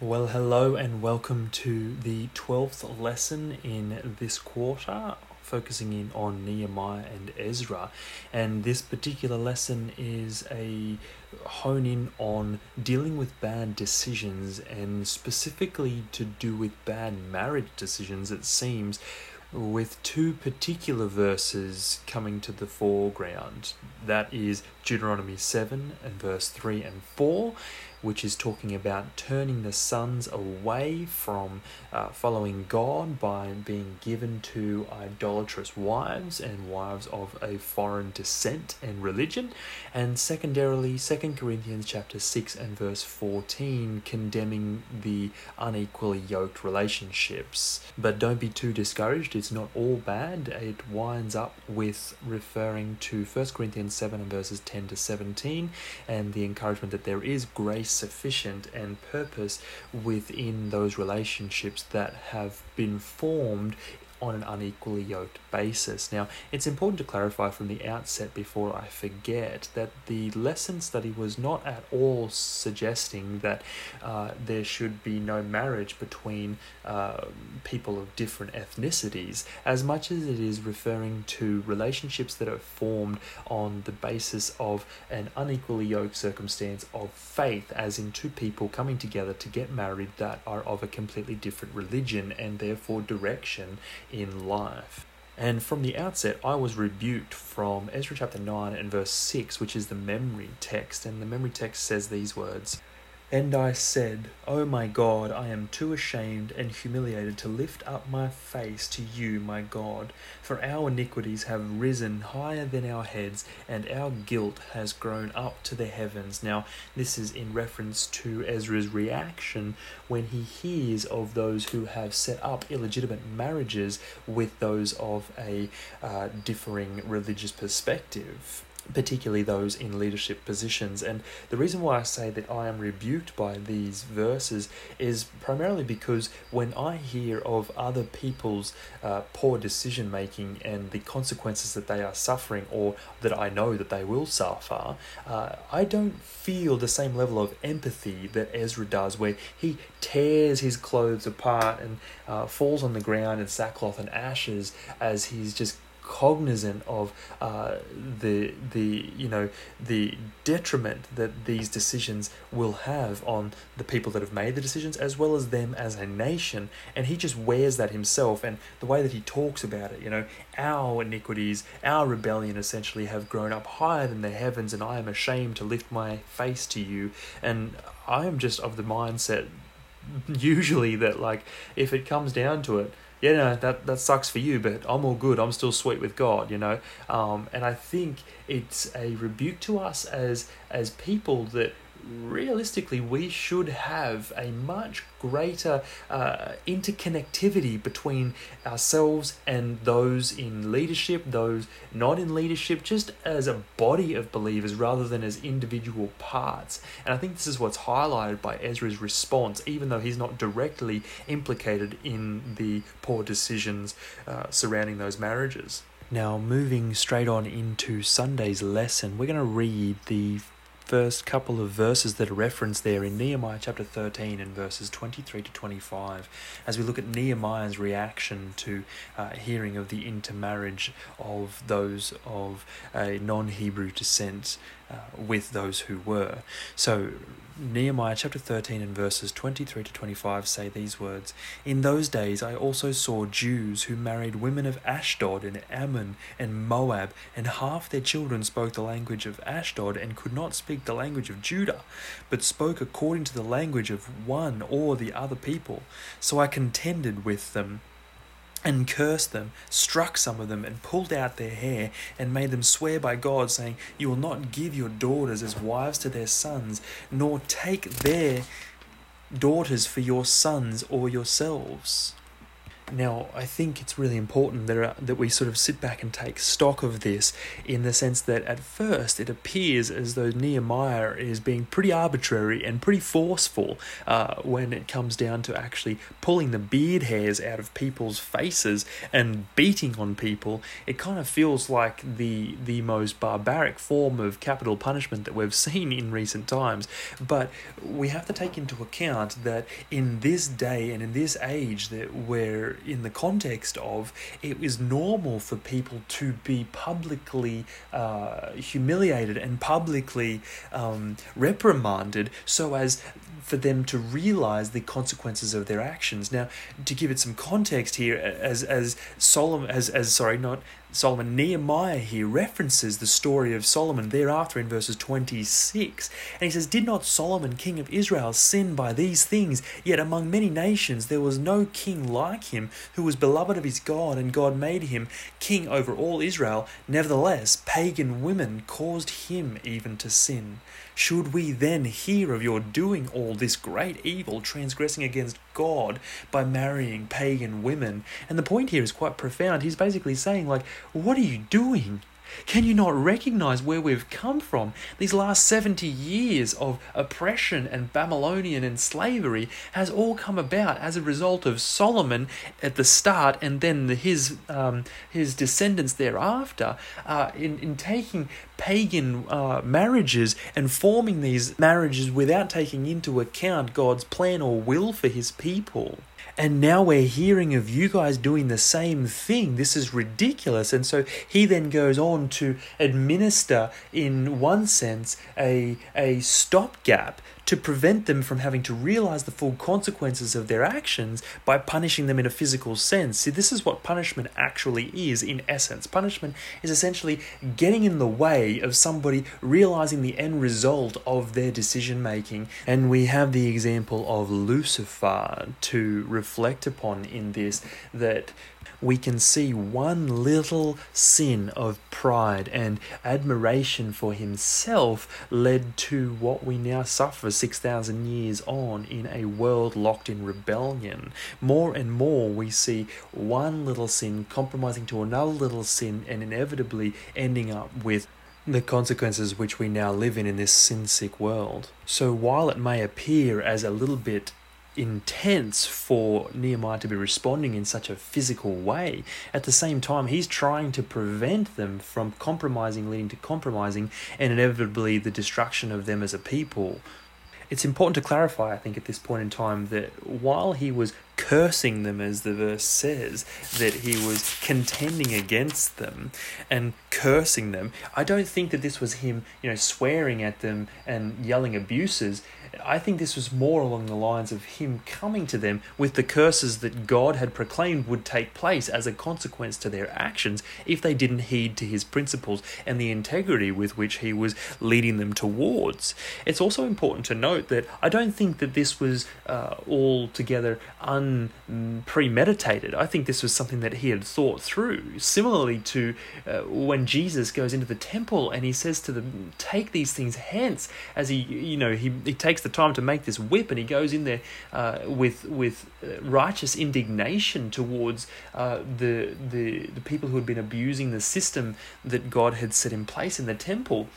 Well, hello and welcome to the 12th lesson in this quarter, focusing in on Nehemiah and Ezra. And this particular lesson is a hone in on dealing with bad decisions and specifically to do with bad marriage decisions, it seems, with two particular verses coming to the foreground. That is Deuteronomy 7 and verse 3 and 4 which is talking about turning the sons away from uh, following God by being given to idolatrous wives and wives of a foreign descent and religion, and secondarily, 2 Corinthians chapter 6 and verse 14, condemning the unequally yoked relationships. But don't be too discouraged, it's not all bad. It winds up with referring to 1 Corinthians 7 and verses 10 to 17, and the encouragement that there is grace sufficient and purpose within those relationships that have been formed on an unequally yoked basis. Now, it's important to clarify from the outset before I forget that the lesson study was not at all suggesting that uh, there should be no marriage between uh, people of different ethnicities, as much as it is referring to relationships that are formed on the basis of an unequally yoked circumstance of faith, as in two people coming together to get married that are of a completely different religion and therefore direction in life. And from the outset, I was rebuked from Ezra chapter 9 and verse 6, which is the memory text. And the memory text says these words and I said, O oh my God, I am too ashamed and humiliated to lift up my face to you, my God, for our iniquities have risen higher than our heads, and our guilt has grown up to the heavens. Now, this is in reference to Ezra's reaction when he hears of those who have set up illegitimate marriages with those of a uh, differing religious perspective particularly those in leadership positions. And the reason why I say that I am rebuked by these verses is primarily because when I hear of other people's uh, poor decision making and the consequences that they are suffering or that I know that they will suffer, uh, I don't feel the same level of empathy that Ezra does, where he tears his clothes apart and uh, falls on the ground in sackcloth and ashes as he's just cognizant of uh, the the you know the detriment that these decisions will have on the people that have made the decisions as well as them as a nation. And he just wears that himself and the way that he talks about it you know our iniquities our rebellion essentially have grown up higher than the heavens and I am ashamed to lift my face to you. And I am just of the mindset usually that like if it comes down to it yeah, no, that that sucks for you, but I'm all good. I'm still sweet with God, you know. Um, and I think it's a rebuke to us as as people that realistically, we should have a much greater uh, interconnectivity between ourselves and those in leadership, those not in leadership, just as a body of believers rather than as individual parts. And I think this is what's highlighted by Ezra's response, even though he's not directly implicated in the poor decisions uh, surrounding those marriages. Now, moving straight on into Sunday's lesson, we're going to read the first couple of verses that are referenced there in Nehemiah chapter 13 and verses 23 to 25 as we look at Nehemiah's reaction to uh, hearing of the intermarriage of those of a non Hebrew descent uh, with those who were. So, Nehemiah chapter 13 and verses 23 to 25 say these words In those days I also saw Jews who married women of Ashdod and Ammon and Moab, and half their children spoke the language of Ashdod and could not speak the language of Judah, but spoke according to the language of one or the other people. So I contended with them and cursed them, struck some of them, and pulled out their hair, and made them swear by God, saying, You will not give your daughters as wives to their sons, nor take their daughters for your sons or yourselves. Now, I think it's really important that, uh, that we sort of sit back and take stock of this in the sense that at first it appears as though Nehemiah is being pretty arbitrary and pretty forceful uh, when it comes down to actually pulling the beard hairs out of people's faces and beating on people. It kind of feels like the, the most barbaric form of capital punishment that we've seen in recent times. But we have to take into account that in this day and in this age that we're in the context of it was normal for people to be publicly uh, humiliated and publicly um, reprimanded so as for them to realize the consequences of their actions. Now, to give it some context here, as as Solomon, as as sorry, not Solomon, Nehemiah here references the story of Solomon thereafter in verses 26. And he says, Did not Solomon, king of Israel, sin by these things? Yet among many nations there was no king like him, who was beloved of his God, and God made him king over all Israel. Nevertheless, pagan women caused him even to sin. Should we then hear of your doing all this great evil, transgressing against God by marrying pagan women? And the point here is quite profound. He's basically saying, like, what are you doing? Can you not recognize where we've come from? These last 70 years of oppression and Babylonian and slavery has all come about as a result of Solomon at the start and then his, um, his descendants thereafter uh, in, in taking pagan uh, marriages and forming these marriages without taking into account God's plan or will for his people. And now we're hearing of you guys doing the same thing. This is ridiculous. And so he then goes on to administer, in one sense, a, a stopgap to prevent them from having to realize the full consequences of their actions by punishing them in a physical sense. See, this is what punishment actually is in essence. Punishment is essentially getting in the way of somebody realizing the end result of their decision making. And we have the example of Lucifer to reflect upon in this that we can see one little sin of pride and admiration for himself led to what we now suffer 6,000 years on in a world locked in rebellion. More and more we see one little sin compromising to another little sin and inevitably ending up with the consequences which we now live in in this sin sick world. So while it may appear as a little bit intense for Nehemiah to be responding in such a physical way. At the same time, he's trying to prevent them from compromising, leading to compromising, and inevitably the destruction of them as a people. It's important to clarify, I think, at this point in time, that while he was cursing them, as the verse says, that he was contending against them and cursing them, I don't think that this was him, you know, swearing at them and yelling abuses. I think this was more along the lines of him coming to them with the curses that God had proclaimed would take place as a consequence to their actions if they didn't heed to his principles and the integrity with which he was leading them towards. It's also important to note that I don't think that this was uh, altogether unpremeditated. I think this was something that he had thought through. Similarly to uh, when Jesus goes into the temple and he says to them, "Take these things hence," as he, you know, he, he takes the time to make this whip, and he goes in there uh, with with uh, righteous indignation towards uh, the the the people who had been abusing the system that God had set in place in the temple.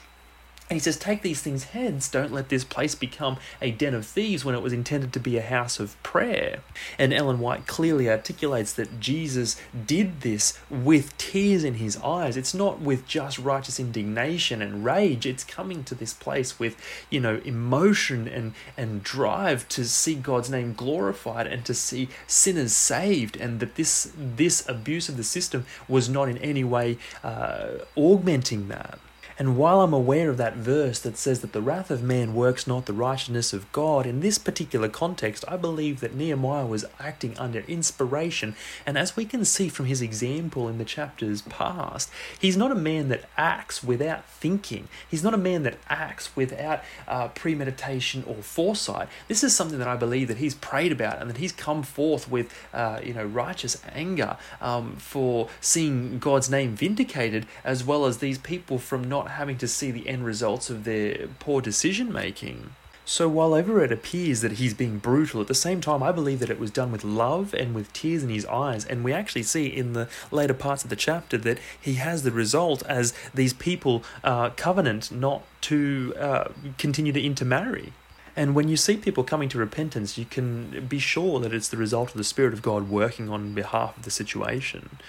And he says, Take these things hence. Don't let this place become a den of thieves when it was intended to be a house of prayer. And Ellen White clearly articulates that Jesus did this with tears in his eyes. It's not with just righteous indignation and rage. It's coming to this place with, you know, emotion and, and drive to see God's name glorified and to see sinners saved. And that this, this abuse of the system was not in any way uh, augmenting that. And while I'm aware of that verse that says that the wrath of man works not the righteousness of God, in this particular context, I believe that Nehemiah was acting under inspiration. And as we can see from his example in the chapters past, he's not a man that acts without thinking. He's not a man that acts without uh, premeditation or foresight. This is something that I believe that he's prayed about and that he's come forth with, uh, you know, righteous anger um, for seeing God's name vindicated, as well as these people from not having to see the end results of their poor decision making. So, while Everett appears that he's being brutal, at the same time, I believe that it was done with love and with tears in his eyes. And we actually see in the later parts of the chapter that he has the result as these people uh, covenant not to uh, continue to intermarry. And when you see people coming to repentance, you can be sure that it's the result of the Spirit of God working on behalf of the situation.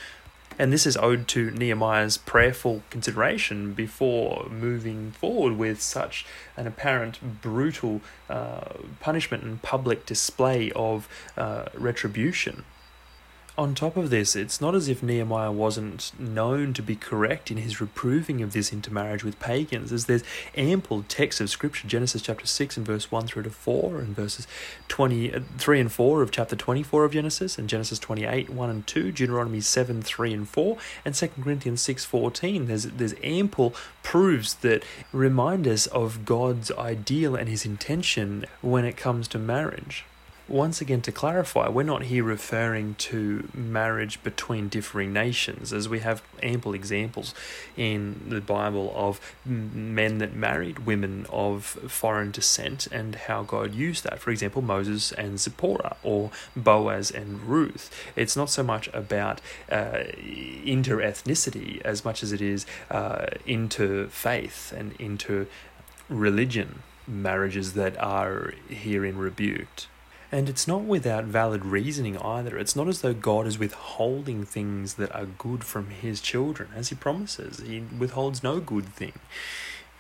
And this is owed to Nehemiah's prayerful consideration before moving forward with such an apparent brutal uh, punishment and public display of uh, retribution on top of this, it's not as if Nehemiah wasn't known to be correct in his reproving of this intermarriage with pagans, as there's ample text of scripture, Genesis chapter 6 and verse 1 through to 4, and verses 23 uh, and 4 of chapter 24 of Genesis, and Genesis 28, 1 and 2, Deuteronomy 7, 3 and 4, and 2 Corinthians 6, 14. There's, there's ample proofs that remind us of God's ideal and his intention when it comes to marriage once again, to clarify, we're not here referring to marriage between differing nations, as we have ample examples in the Bible of men that married women of foreign descent and how God used that. For example, Moses and Zipporah, or Boaz and Ruth. It's not so much about uh, inter ethnicity as much as it is uh, into faith and into religion marriages that are herein rebuked. And it's not without valid reasoning either. It's not as though God is withholding things that are good from his children, as he promises. He withholds no good thing.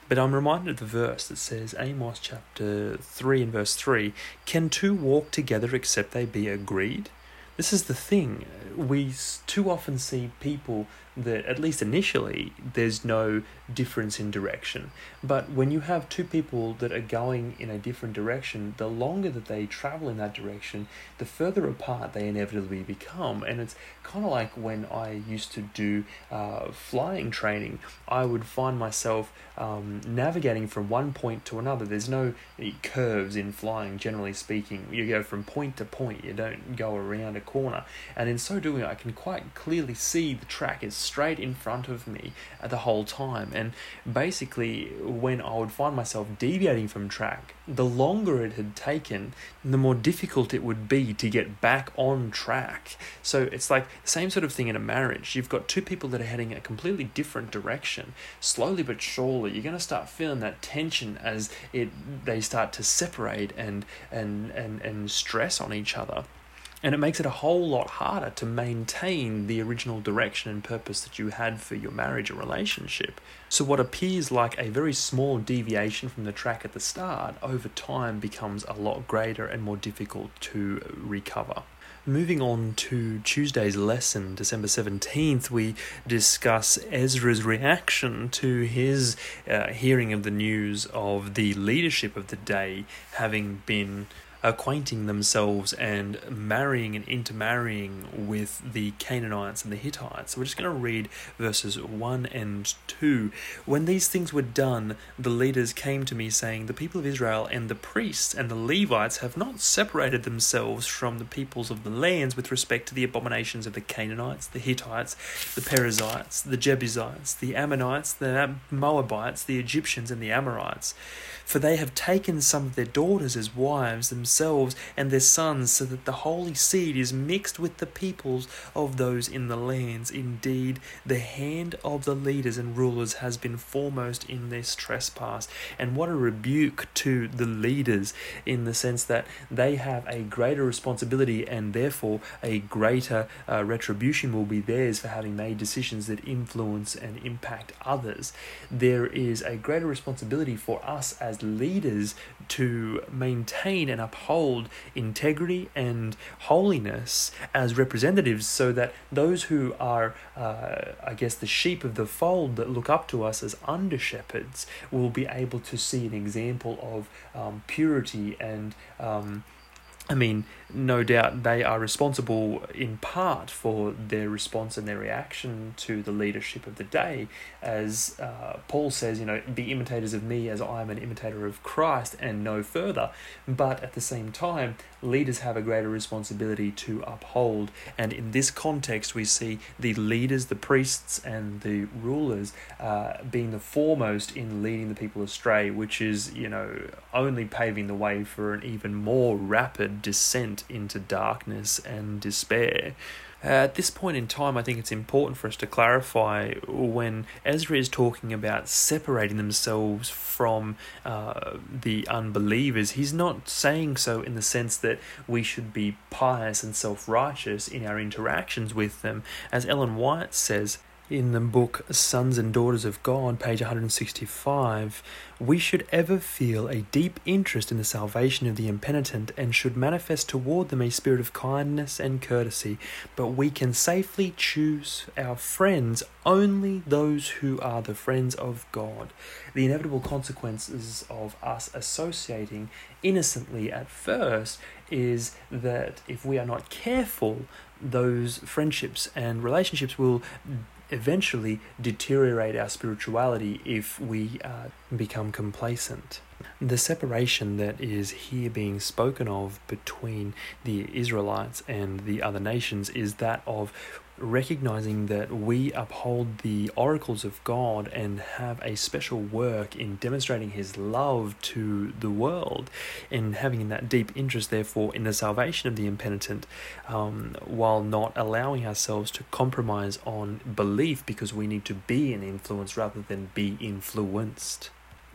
But I'm reminded of the verse that says, Amos chapter 3 and verse 3 Can two walk together except they be agreed? This is the thing. We too often see people that, at least initially, there's no difference in direction. But when you have two people that are going in a different direction, the longer that they travel in that direction, the further apart they inevitably become. And it's kind of like when I used to do uh, flying training, I would find myself um, navigating from one point to another. There's no curves in flying, generally speaking. You go from point to point, you don't go around a corner. And in so doing, I can quite clearly see the track is straight in front of me the whole time. And basically, when I would find myself deviating from track, the longer it had taken, the more difficult it would be to get back on track. So it's like the same sort of thing in a marriage. You've got two people that are heading a completely different direction. Slowly but surely, you're going to start feeling that tension as it they start to separate and and and and stress on each other. And it makes it a whole lot harder to maintain the original direction and purpose that you had for your marriage or relationship. So, what appears like a very small deviation from the track at the start, over time becomes a lot greater and more difficult to recover. Moving on to Tuesday's lesson, December 17th, we discuss Ezra's reaction to his uh, hearing of the news of the leadership of the day having been acquainting themselves and marrying and intermarrying with the Canaanites and the Hittites. So we're just going to read verses 1 and 2. When these things were done, the leaders came to me, saying, The people of Israel and the priests and the Levites have not separated themselves from the peoples of the lands with respect to the abominations of the Canaanites, the Hittites, the Perizzites, the Jebusites, the Ammonites, the Moabites, the Egyptians, and the Amorites. For they have taken some of their daughters as wives themselves and their sons, so that the holy seed is mixed with the peoples of those in the lands. Indeed, the hand of the leaders and rulers has been foremost in this trespass. And what a rebuke to the leaders in the sense that they have a greater responsibility and therefore a greater uh, retribution will be theirs for having made decisions that influence and impact others. There is a greater responsibility for us as leaders to maintain and uphold integrity and holiness as representatives so that those who are, uh, I guess, the sheep of the fold that look up to us as under shepherds will be able to see an example of um, purity and. Um, I mean, no doubt they are responsible in part for their response and their reaction to the leadership of the day. As uh, Paul says, you know, be imitators of me as I am an imitator of Christ and no further. But at the same time, leaders have a greater responsibility to uphold. And in this context, we see the leaders, the priests, and the rulers uh, being the foremost in leading the people astray, which is, you know, only paving the way for an even more rapid descent into darkness and despair. at this point in time, I think it's important for us to clarify when Ezra is talking about separating themselves from uh, the unbelievers, he's not saying so in the sense that we should be pious and self righteous in our interactions with them. As Ellen White says, in the book Sons and Daughters of God, page 165, we should ever feel a deep interest in the salvation of the impenitent and should manifest toward them a spirit of kindness and courtesy, but we can safely choose our friends only those who are the friends of God. The inevitable consequences of us associating innocently at first is that if we are not careful, those friendships and relationships will eventually deteriorate our spirituality if we uh, become complacent. The separation that is here being spoken of between the Israelites and the other nations is that of recognizing that we uphold the oracles of God and have a special work in demonstrating His love to the world, and having that deep interest, therefore, in the salvation of the impenitent, um, while not allowing ourselves to compromise on belief because we need to be an influence rather than be influenced.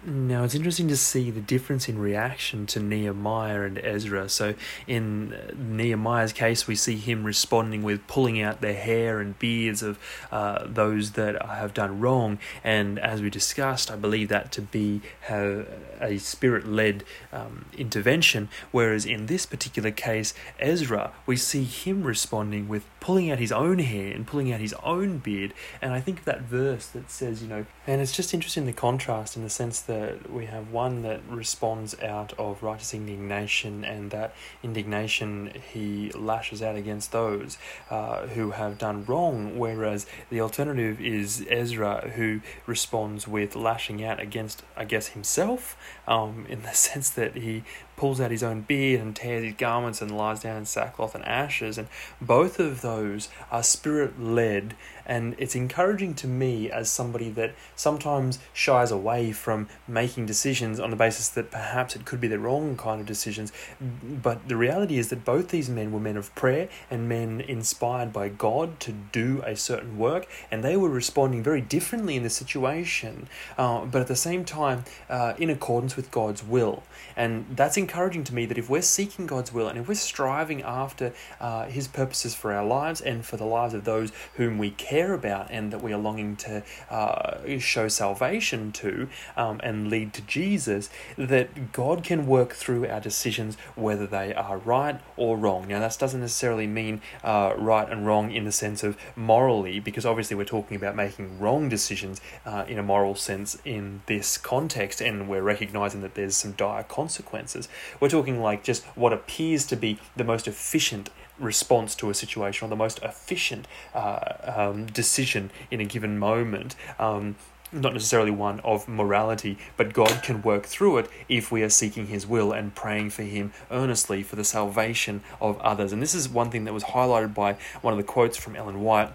Now, it's interesting to see the difference in reaction to Nehemiah and Ezra. So, in Nehemiah's case, we see him responding with pulling out the hair and beards of uh, those that have done wrong. And as we discussed, I believe that to be a spirit led um, intervention. Whereas in this particular case, Ezra, we see him responding with pulling out his own hair and pulling out his own beard. And I think of that verse that says, you know, and it's just interesting the contrast in the sense that that we have one that responds out of righteous indignation, and that indignation he lashes out against those uh, who have done wrong, whereas the alternative is Ezra who responds with lashing out against, I guess, himself, um, in the sense that he pulls out his own beard and tears his garments and lies down in sackcloth and ashes. And both of those are spirit led. And it's encouraging to me as somebody that sometimes shies away from making decisions on the basis that perhaps it could be the wrong kind of decisions. But the reality is that both these men were men of prayer and men inspired by God to do a certain work, and they were responding very differently in the situation, uh, but at the same time, uh, in accordance with God's will. And that's encouraging to me that if we're seeking God's will and if we're striving after uh, His purposes for our lives and for the lives of those whom we care about and that we are longing to uh, show salvation to um, and lead to Jesus, that God can work through our decisions whether they are right or wrong. Now, that doesn't necessarily mean uh, right and wrong in the sense of morally, because obviously we're talking about making wrong decisions uh, in a moral sense in this context, and we're recognizing that there's some dire consequences. We're talking like just what appears to be the most efficient response to a situation or the most efficient uh, um, decision in a given moment. Um, not necessarily one of morality, but God can work through it if we are seeking His will and praying for Him earnestly for the salvation of others. And this is one thing that was highlighted by one of the quotes from Ellen White.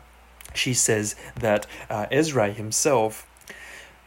She says that uh, Ezra himself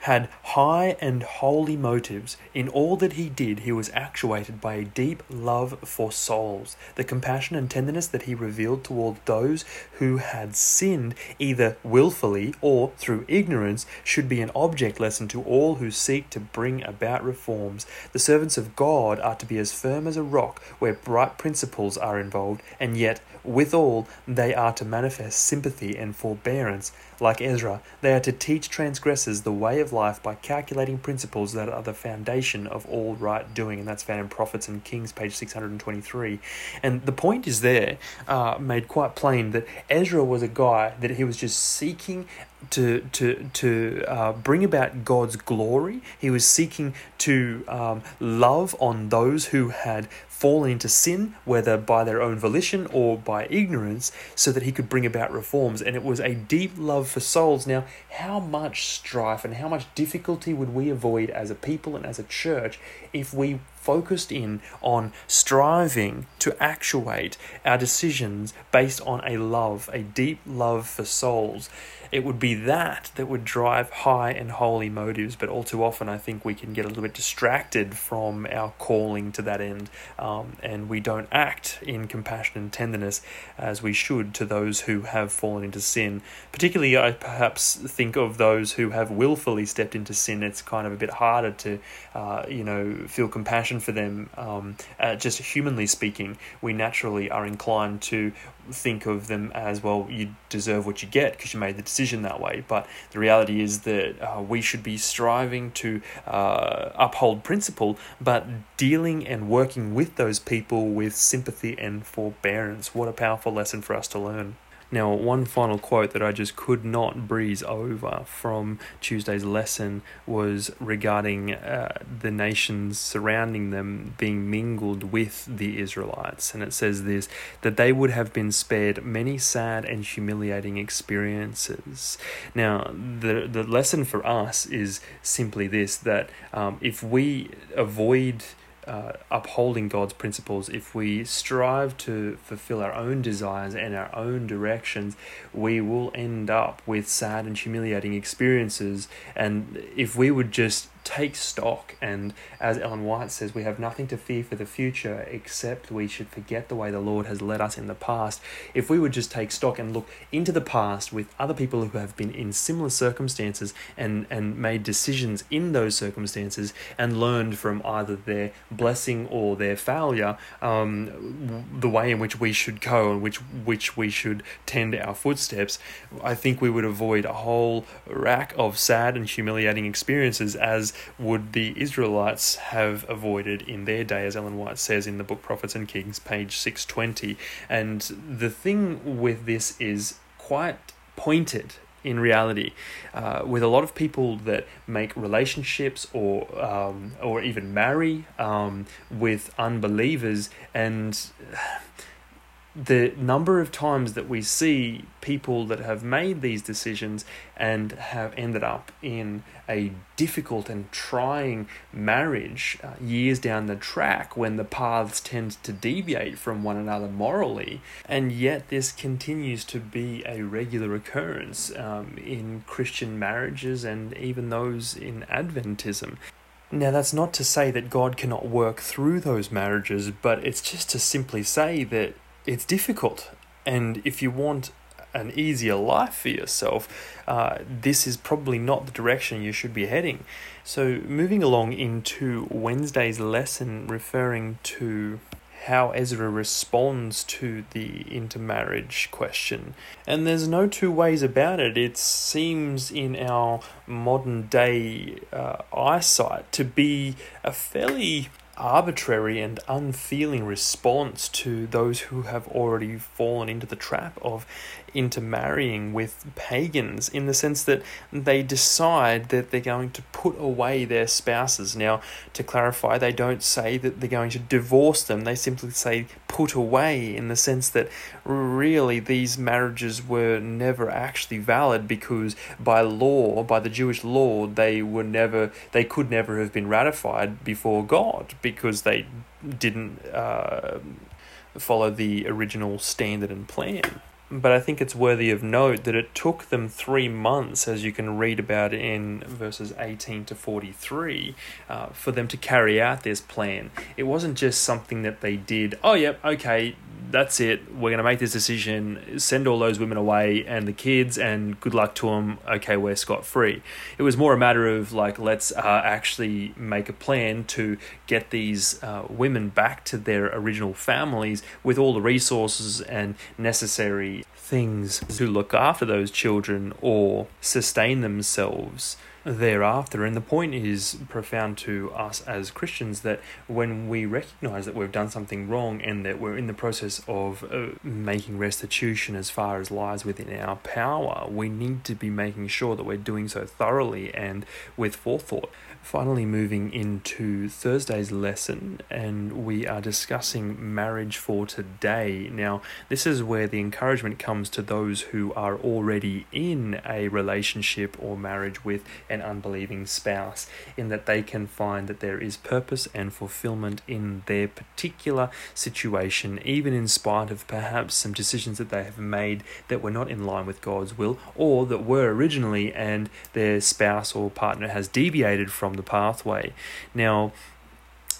had high and holy motives. In all that he did, he was actuated by a deep love for souls. The compassion and tenderness that he revealed toward those who had sinned, either wilfully or through ignorance, should be an object lesson to all who seek to bring about reforms. The servants of God are to be as firm as a rock where bright principles are involved, and yet, withal, they are to manifest sympathy and forbearance. Like Ezra, they are to teach transgressors the way of life by calculating principles that are the foundation of all right doing, and that's found in Prophets and Kings, page 623. And the point is there, uh, made quite plain, that Ezra was a guy that he was just seeking to to to uh, bring about God's glory. He was seeking to um, love on those who had fallen into sin, whether by their own volition or by ignorance, so that he could bring about reforms. And it was a deep love for souls. Now, how much strife and how much difficulty would we avoid as a people and as a church if we focused in on striving to actuate our decisions based on a love, a deep love for souls. It would be that that would drive high and holy motives, but all too often I think we can get a little bit distracted from our calling to that end, um, and we don't act in compassion and tenderness as we should to those who have fallen into sin. Particularly, I perhaps think of those who have willfully stepped into sin. It's kind of a bit harder to, uh, you know, feel compassion for them. Um, uh, just humanly speaking, we naturally are inclined to think of them as well you deserve what you get because you made the decision that way. But the reality is that uh, we should be striving to uh, uphold principle but dealing and working with those people with sympathy and forbearance. What a powerful lesson for us to learn now, one final quote that I just could not breeze over from Tuesday's lesson was regarding uh, the nations surrounding them being mingled with the Israelites. And it says this that they would have been spared many sad and humiliating experiences. Now, the, the lesson for us is simply this that um, if we avoid uh, upholding God's principles, if we strive to fulfill our own desires and our own directions, we will end up with sad and humiliating experiences. And if we would just take stock. And as Ellen White says, we have nothing to fear for the future except we should forget the way the Lord has led us in the past. If we would just take stock and look into the past with other people who have been in similar circumstances and, and made decisions in those circumstances and learned from either their blessing or their failure, um, the way in which we should go and which, which we should tend our footsteps, I think we would avoid a whole rack of sad and humiliating experiences as would the Israelites have avoided in their day, as Ellen White says in the book Prophets and Kings, page 620. And the thing with this is quite pointed in reality, uh, with a lot of people that make relationships or um, or even marry um, with unbelievers, and the number of times that we see people that have made these decisions and have ended up in a difficult and trying marriage uh, years down the track when the paths tend to deviate from one another morally, and yet this continues to be a regular occurrence um, in Christian marriages and even those in Adventism. Now, that's not to say that God cannot work through those marriages, but it's just to simply say that it's difficult. And if you want an easier life for yourself, uh, this is probably not the direction you should be heading. So, moving along into Wednesday's lesson, referring to how Ezra responds to the intermarriage question. And there's no two ways about it. It seems in our modern day uh, eyesight to be a fairly arbitrary and unfeeling response to those who have already fallen into the trap of intermarrying with pagans in the sense that they decide that they're going to put away their spouses. Now, to clarify, they don't say that they're going to divorce them, they simply say put away in the sense that really these marriages were never actually valid because by law, by the Jewish law, they were never, they could never have been ratified before God because they didn't uh, follow the original standard and plan. But I think it's worthy of note that it took them three months, as you can read about in verses 18 to 43, uh, for them to carry out this plan. It wasn't just something that they did, oh, yep, okay, that's it. We're going to make this decision, send all those women away and the kids, and good luck to them. Okay, we're scot free. It was more a matter of like, let's uh, actually make a plan to get these uh, women back to their original families with all the resources and necessary things to look after those children or sustain themselves thereafter. And the point is profound to us as Christians that when we recognize that we've done something wrong and that we're in the process of uh, making restitution as far as lies within our power, we need to be making sure that we're doing so thoroughly and with forethought. Finally, moving into Thursday's lesson, and we are discussing marriage for today. Now, this is where the encouragement comes to those who are already in a relationship or marriage with an unbelieving spouse, in that they can find that there is purpose and fulfillment in their particular situation, even in spite of perhaps some decisions that they have made that were not in line with God's will, or that were originally, and their spouse or partner has deviated from the pathway. Now,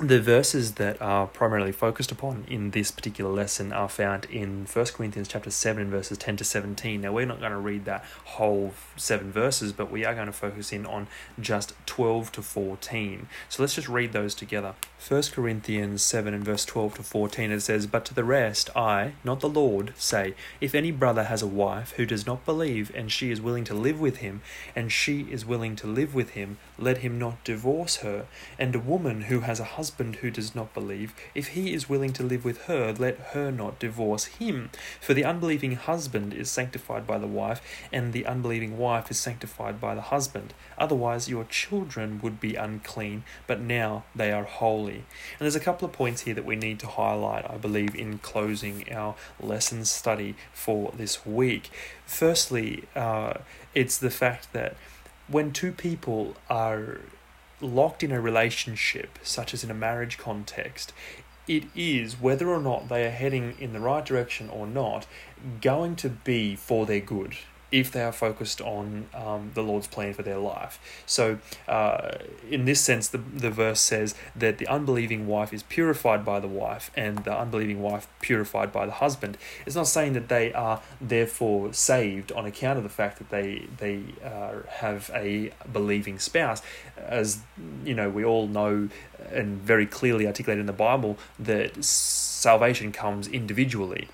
the verses that are primarily focused upon in this particular lesson are found in 1 Corinthians chapter 7 verses 10 to 17. Now we're not going to read that whole 7 verses, but we are going to focus in on just 12 to 14. So let's just read those together. 1 Corinthians 7 and verse 12 to 14 it says, But to the rest I, not the Lord, say, If any brother has a wife who does not believe, and she is willing to live with him, and she is willing to live with him, let him not divorce her. And a woman who has a husband who does not believe, if he is willing to live with her, let her not divorce him. For the unbelieving husband is sanctified by the wife, and the unbelieving wife is sanctified by the husband. Otherwise your children would be unclean, but now they are holy. And there's a couple of points here that we need to highlight, I believe, in closing our lesson study for this week. Firstly, uh, it's the fact that when two people are locked in a relationship, such as in a marriage context, it is, whether or not they are heading in the right direction or not, going to be for their good if they are focused on um, the Lord's plan for their life. So, uh, in this sense, the, the verse says that the unbelieving wife is purified by the wife and the unbelieving wife purified by the husband. It's not saying that they are therefore saved on account of the fact that they, they uh, have a believing spouse. As you know, we all know and very clearly articulated in the Bible that salvation comes individually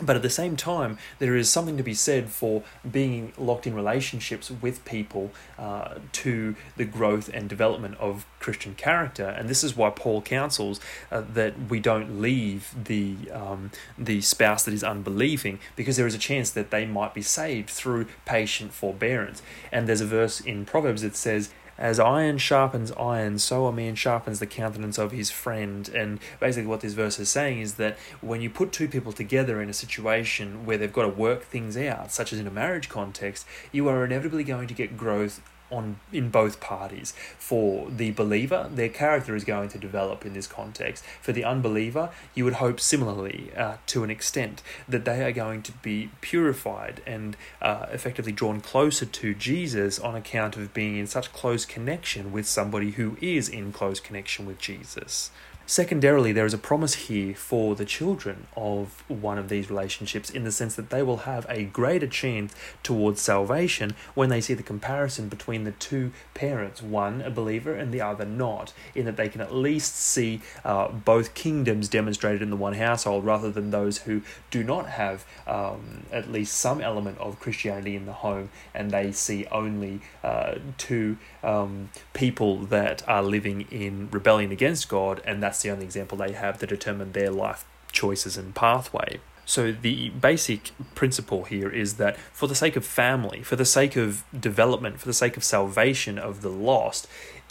but at the same time, there is something to be said for being locked in relationships with people uh, to the growth and development of Christian character. And this is why Paul counsels uh, that we don't leave the um, the spouse that is unbelieving, because there is a chance that they might be saved through patient forbearance. And there's a verse in Proverbs that says, as iron sharpens iron, so a man sharpens the countenance of his friend. And basically, what this verse is saying is that when you put two people together in a situation where they've got to work things out, such as in a marriage context, you are inevitably going to get growth on in both parties. For the believer, their character is going to develop in this context. For the unbeliever, you would hope similarly, uh, to an extent, that they are going to be purified and uh, effectively drawn closer to Jesus on account of being in such close connection with somebody who is in close connection with Jesus. Secondarily, there is a promise here for the children of one of these relationships in the sense that they will have a greater chance towards salvation when they see the comparison between the two parents, one a believer and the other not, in that they can at least see uh, both kingdoms demonstrated in the one household rather than those who do not have um, at least some element of Christianity in the home and they see only uh, two um, people that are living in rebellion against God and that's that's the only example they have to determine their life choices and pathway. So, the basic principle here is that for the sake of family, for the sake of development, for the sake of salvation of the lost,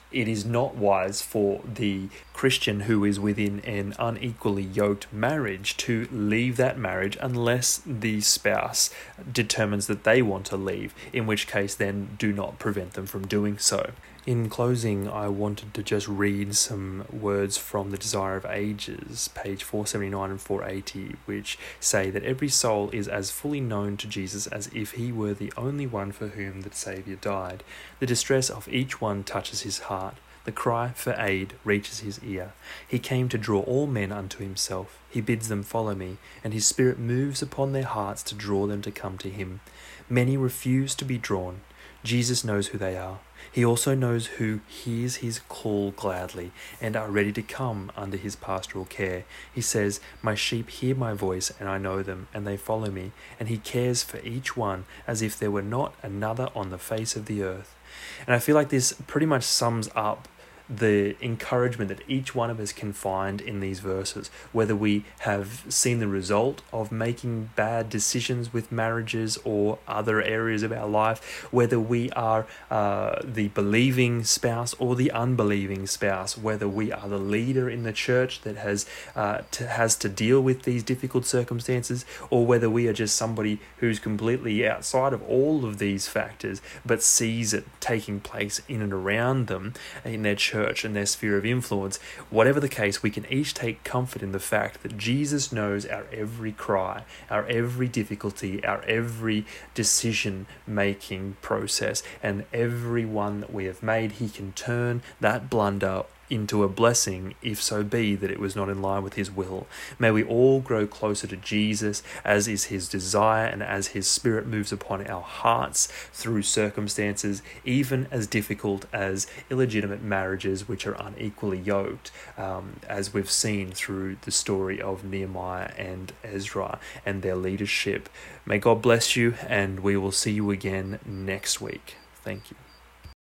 it is not wise for the Christian who is within an unequally yoked marriage to leave that marriage unless the spouse determines that they want to leave, in which case, then do not prevent them from doing so. In closing, I wanted to just read some words from The Desire of Ages, page 479 and 480, which say that every soul is as fully known to Jesus as if he were the only one for whom the Saviour died. The distress of each one touches his heart. The cry for aid reaches his ear. He came to draw all men unto himself. He bids them follow me, and his Spirit moves upon their hearts to draw them to come to him. Many refuse to be drawn. Jesus knows who they are. He also knows who hears his call gladly and are ready to come under his pastoral care. He says, My sheep hear my voice, and I know them, and they follow me, and he cares for each one as if there were not another on the face of the earth. And I feel like this pretty much sums up the encouragement that each one of us can find in these verses, whether we have seen the result of making bad decisions with marriages or other areas of our life, whether we are uh, the believing spouse or the unbelieving spouse, whether we are the leader in the church that has uh, to, has to deal with these difficult circumstances, or whether we are just somebody who's completely outside of all of these factors but sees it taking place in and around them in their church church and their sphere of influence, whatever the case, we can each take comfort in the fact that Jesus knows our every cry, our every difficulty, our every decision making process, and every one that we have made, He can turn that blunder into a blessing, if so be that it was not in line with His will. May we all grow closer to Jesus, as is His desire, and as His Spirit moves upon our hearts through circumstances, even as difficult as illegitimate marriages which are unequally yoked, um, as we've seen through the story of Nehemiah and Ezra and their leadership. May God bless you, and we will see you again next week. Thank you.